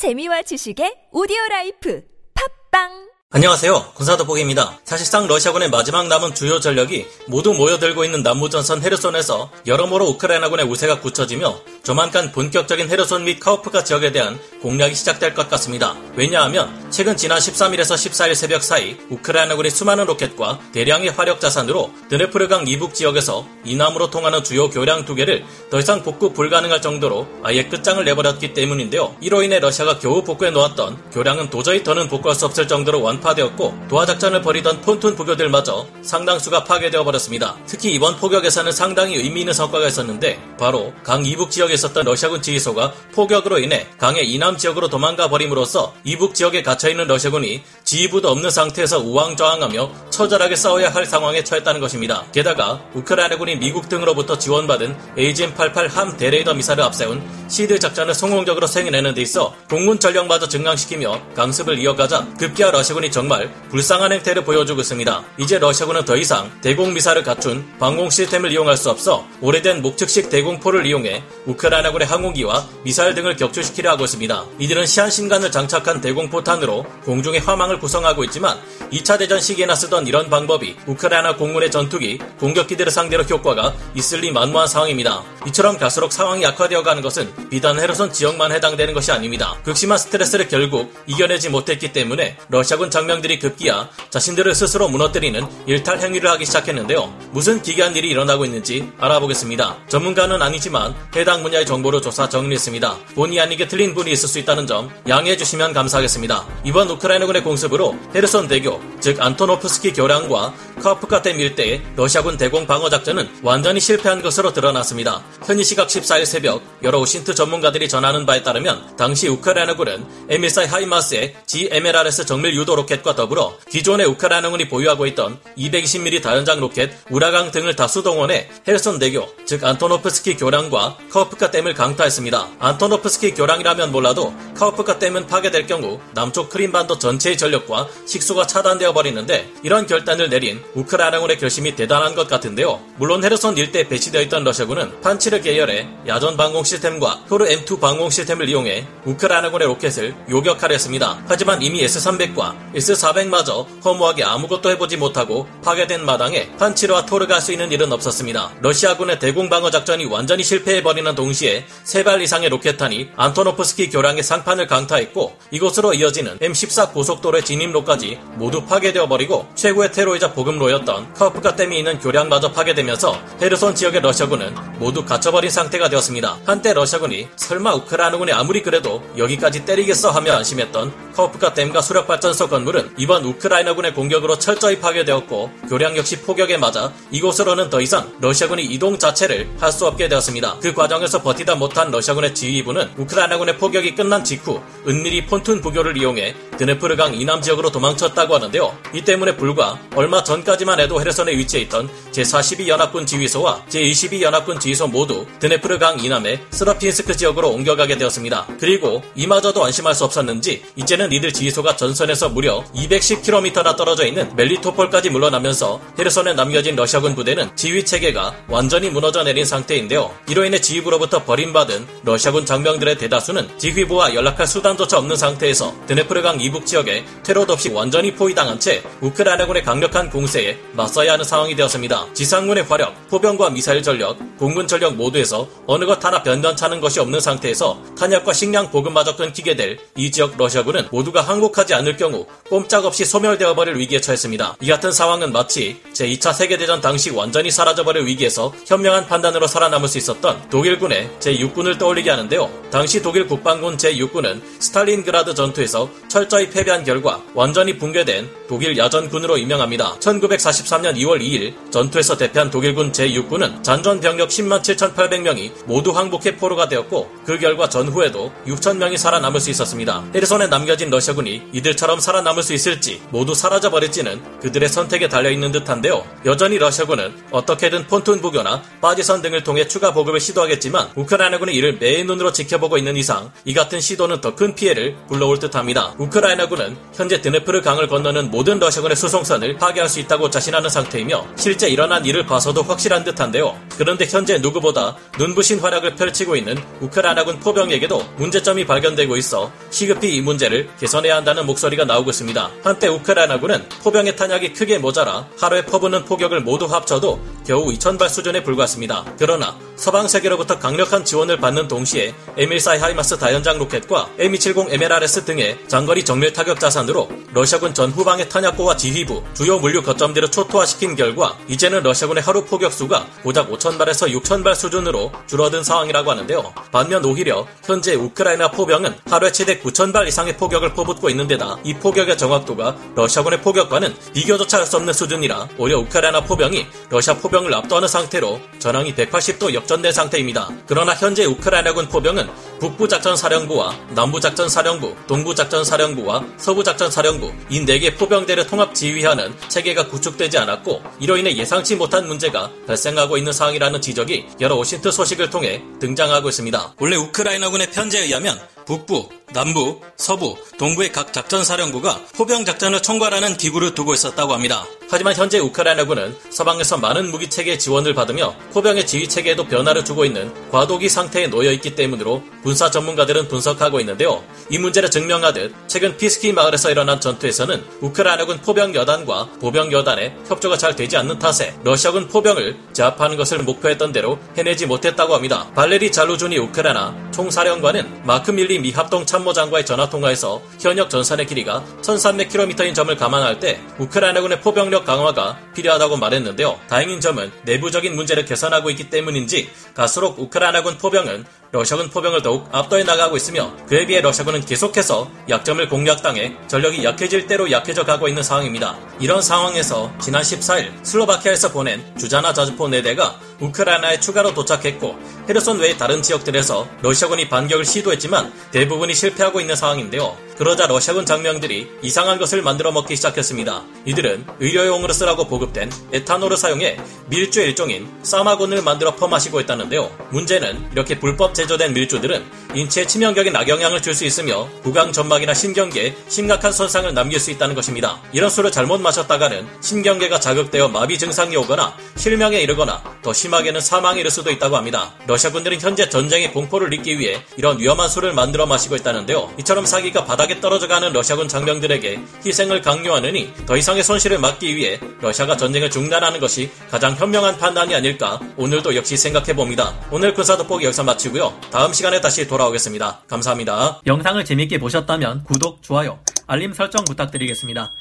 재미와 지식의 오디오 라이프. 팟빵 안녕하세요. 군사도복입니다. 사실상 러시아군의 마지막 남은 주요 전력이 모두 모여들고 있는 남부전선 헤르손에서 여러모로 우크라이나군의 우세가 굳혀지며 조만간 본격적인 헤르손 및 카우프카 지역에 대한 공략이 시작될 것 같습니다. 왜냐하면 최근 지난 13일에서 14일 새벽 사이 우크라이나군이 수많은 로켓과 대량의 화력 자산으로 드네프르강 이북 지역에서 이남으로 통하는 주요 교량 두 개를 더 이상 복구 불가능할 정도로 아예 끝장을 내버렸기 때문인데요. 이로 인해 러시아가 겨우 복구해 놓았던 교량은 도저히 더는 복구할 수 없을 정도로 완 전파되었고 도하작전을 벌이던 폰툰 부교들마저 상당수가 파괴되어 버렸습니다. 특히 이번 포격에서는 상당히 의미 있는 성과가 있었는데 바로 강 이북 지역에 있었던 러시아군 지휘소가 포격으로 인해 강의 이남 지역으로 도망가 버림으로써 이북 지역에 갇혀있는 러시아군이 지휘부도 없는 상태에서 우왕좌왕하며 처절하게 싸워야 할 상황에 처했다는 것입니다. 게다가 우크라이나군이 미국 등으로부터 지원받은 AGM-88 함 대레이더 미사를 앞세운 SEAD 작전을 성공적으로 수행해내는 데 있어 공군 전력마저 증강시키며 강습을 이어가자 급기야 러시아군이 정말 불쌍한 행태를 보여주고 있습니다. 이제 러시아군은 더 이상 대공 미사일을 갖춘 방공 시스템을 이용할 수 없어 오래된 목측식 대공포를 이용해 우크라이나군의 항공기와 미사일 등을 격추시키려 하고 있습니다. 이들은 시한신관을 장착한 대공포탄으로 공중에 화망을 구성하고 있지만 2차 대전 시기에나 쓰던 이런 방법이 우크라이나 공군의 전투기, 공격기들을 상대로 효과가 있을 리 만무한 상황입니다. 이처럼 갈수록 상황이 악화되어 가는 것은 비단 헤르손 지역만 해당되는 것이 아닙니다. 극심한 스트레스를 결국 이겨내지 못했기 때문에 러시아군 장병들이 급기야 자신들을 스스로 무너뜨리는 일탈 행위를 하기 시작했는데요. 무슨 기괴한 일이 일어나고 있는지 알아보겠습니다. 전문가는 아니지만 해당 분야의 정보를 조사 정리했습니다. 본의 아니게 틀린 부분이 있을 수 있다는 점 양해해 주시면 감사하겠습니다. 이번 우크라이나군의 공습으로 헤르손 대교, 즉 안토노프스키 교량과 카프카댐 일대의 러시아군 대공 방어 작전은 완전히 실패한 것으로 드러났습니다. 현지 시각 14일 새벽 여러 OSINT 전문가들이 전하는 바에 따르면 당시 우크라이나군은 M142 하이마스의 GMLRS 정밀 유도 로켓과 더불어 기존의 우크라이나군이 보유하고 있던 220mm 다연장 로켓 우라강 등을 다수 동원해 헤르손 대교, 즉 안토노프스키 교량과 카우프카 댐을 강타했습니다. 안토노프스키 교량이라면 몰라도 카우프카 댐은 파괴될 경우 남쪽 크림반도 전체의 전력과 식수가 차단되어 버리는데 이런 결단을 내린 우크라이나군의 결심이 대단한 것 같은데요. 물론 헤르손 일대에 배치되어 있던 러시아군은 판치르 계열의 야전 방공 시스템과 토르 M2 방공 시스템을 이용해 우크라이나군의 로켓을 요격하려 했습니다. 하지만 이미 S-300과 S-400마저 허무하게 아무것도 해보지 못하고 파괴된 마당에 판치르와 토르가 할 수 있는 일은 없었습니다. 러시아군의 대공 방어 작전이 완전히 실패해버리는 동시에 세 발 이상의 로켓탄이 안토노프스키 교량의 상판을 강타했고 이곳으로 이어지는 M14 고속도로의 진입로까지 모두 파괴되어 버리고 최 고의 테러이자 보급로였던 카우프카 댐이 있는 교량마저 파괴되면서 헤르손 지역의 러시아군은 모두 갇혀버린 상태가 되었습니다. 한때 러시아군이 설마 우크라이나군이 아무리 그래도 여기까지 때리겠어 하며 안심했던 카우프카 댐과 수력발전소 건물은 이번 우크라이나군의 공격으로 철저히 파괴되었고 교량 역시 포격에 맞아 이곳으로는 더 이상 러시아군이 이동 자체를 할 수 없게 되었습니다. 그 과정에서 버티다 못한 러시아군의 지휘부는 우크라이나군의 포격이 끝난 직후 은밀히 폰툰 부교를 이용해 드네프르강 이남 지역으로 도망쳤다고 하는데요. 이 때문에 불과 얼마 전까지만 해도 헤르선에 위치해 있던 제42 연합군 지휘소와 제22 연합군 지휘소 모두 드네프르강 이남의 스라핀스크 지역으로 옮겨가게 되었습니다. 그리고 이마저도 안심할 수 없었는지 이제는 이들 지휘소가 전선에서 무려 210km나 떨어져 있는 멜리토폴까지 물러나면서 헤르선에 남겨진 러시아군 부대는 지휘 체계가 완전히 무너져 내린 상태인데요. 이로 인해 지휘부로부터 버림받은 러시아군 장병들의 대다수는 지휘부와 연락할 수단조차 없는 상태에서 드네프르강 이북 지역에 테러도 없이 완전히 포위당한 채 우크라이나 군의 강력한 공세에 맞서야 하는 상황이 되었습니다. 지상군의 화력, 포병과 미사일 전력, 공군 전력 모두에서 어느 것 하나 변변찮은 것이 없는 상태에서 탄약과 식량 보급마저 끊기게 될 이 지역 러시아군은 모두가 항복하지 않을 경우 꼼짝없이 소멸되어 버릴 위기에 처했습니다. 이 같은 상황은 마치 제2차 세계대전 당시 완전히 사라져버릴 위기에서 현명한 판단으로 살아남을 수 있었던 독일군의 제6군을 떠올리게 하는데요. 당시 독일 국방군 제6군은 스탈린그라드 전투에서 철저히 패배한 결과 완전히 붕괴된 독일 야전군으로 임명합니다. 1943년 2월 2일 전투에서 대패한 독일군 제6군은 잔존 병력 10만 7,800명이 모두 항복해 포로가 되었고 그 결과 전후에도 6,000명이 살아남을 수 있었습니다. 헤르손에 남겨진 러시아군이 이들처럼 살아남을 수 있을지 모두 사라져버릴지는 그들의 선택에 달려있는 듯한데요. 여전히 러시아군은 어떻게든 폰툰 부교나 빠지선 등을 통해 추가 보급을 시도하겠지만 우크라이나군이 이를 매의 눈으로 지켜보고 있는 이상 이 같은 시도는 더 큰 피해를 불러올 듯합니다. 우크라이나군은 현재 드네프르 강을 건너는 모든 러시아군의 수송 선을 파괴할 수 있다고 자신하는 상태이며 실제 일어난 일을 봐서도 확실한 듯한데요. 그런데 현재 누구보다 눈부신 활약을 펼치고 있는 우크라이나군 포병에게도 문제점이 발견되고 있어 시급히 이 문제를 개선해야 한다는 목소리가 나오고 있습니다. 한때 우크라이나군은 포병의 탄약이 크게 모자라 하루에 퍼붓는 포격을 모두 합쳐도 겨우 2,000발 수준에 불과했습니다. 그러나 서방 세계로부터 강력한 지원을 받는 동시에 M14 하이마스 다연장 로켓과 M270 MLRS 등의 장거리 정밀 타격 자산으로 러시아군 전후방의 탄약고와 지휘부, 주요 물류 거점들을 초토화시킨 결과 이제는 러시아군의 하루 포격 수가 고작 5,000발에서 6,000발 수준으로 줄어든 상황이라고 하는데요. 반면 오히려 현재 우크라이나 포병은 하루에 최대 9,000발 이상의 포격을 퍼붓고 있는 데다 이 포격의 정확도가 러시아군의 포격과는 비교조차 할 수 없는 수준이라 오히려 우크라이나 포병이 러시아 포병을 압도하는 상태로 전황이 180도 역전된 상태입니다. 그러나 현재 우크라이나군 포병은 북부작전사령부와 남부작전사령부, 동부작전사령부와 서부작전사령부 이 4개 포병대를 통합 지휘하는 체계가 구축되지 않았고 이로 인해 예상치 못한 문제가 발생하고 있는 상황이라는 지적이 여러 오신트 소식을 통해 등장하고 있습니다. 원래 우크라이나군의 편제에 의하면 북부, 남부, 서부, 동부의 각 작전사령부가 포병 작전을 총괄하는 기구를 두고 있었다고 합니다. 하지만 현재 우크라이나군은 서방에서 많은 무기 체계 지원을 받으며 포병의 지휘 체계에도 변화를 주고 있는 과도기 상태에 놓여 있기 때문으로 군사 전문가들은 분석하고 있는데요. 이 문제를 증명하듯 최근 피스키 마을에서 일어난 전투에서는 우크라이나군 포병 여단과 보병 여단의 협조가 잘 되지 않는 탓에 러시아군 포병을 제압하는 것을 목표했던 대로 해내지 못했다고 합니다. 발레리 잘루주니 우크라이나 총사령관은 마크 밀리 미 합동 참모장과의 전화통화에서 현역 전선의 길이가 1300km인 점을 감안할 때 우크라이나군의 포병력 강화가 필요하다고 말했는데요. 다행인 점은 내부적인 문제를 개선하고 있기 때문인지 갈수록 우크라이나군 포병은 러시아군 포병을 더욱 압도해 나가고 있으며 그에 비해 러시아군은 계속해서 약점을 공략당해 전력이 약해질 대로 약해져 가고 있는 상황입니다. 이런 상황에서 지난 14일 슬로바키아에서 보낸 주자나 자주포 4대가 우크라이나에 추가로 도착했고 헤르손 외의 다른 지역들에서 러시아군이 반격을 시도했지만 대부분이 실패하고 있는 상황인데요. 그러자 러시아군 장병들이 이상한 것을 만들어 먹기 시작했습니다. 이들은 의료용으로 쓰라고 보급된 에탄올을 사용해 밀주 일종인 사마곤을 만들어 퍼마시고 있다는데요. 문제는 이렇게 불법 제조된 밀주들은 인체에 치명적인 악영향을 줄 수 있으며 구강 점막이나 신경계에 심각한 손상을 남길 수 있다는 것입니다. 이런 술을 잘못 마셨다가는 신경계가 자극되어 마비 증상이 오거나 실명에 이르거나 더 심하게는 사망에 이를 수도 있다고 합니다. 러시아군들은 현재 전쟁의 공포를 잊기 위해 이런 위험한 술을 만들어 마시고 있다는데요. 이처럼 사기가 바닥 에 떨어져가는 러시아군 장병들에게 희생을 강요하느니 더 이상의 손실을 막기 위해 러시아가 전쟁을 중단하는 것이 가장 현명한 판단이 아닐까 오늘도 역시 생각해 봅니다. 오늘 군사 돋보기 여기서 마치고요. 다음 시간에 다시 돌아오겠습니다. 감사합니다. 영상을 재밌게 보셨다면 구독, 좋아요, 알림 설정 부탁드리겠습니다.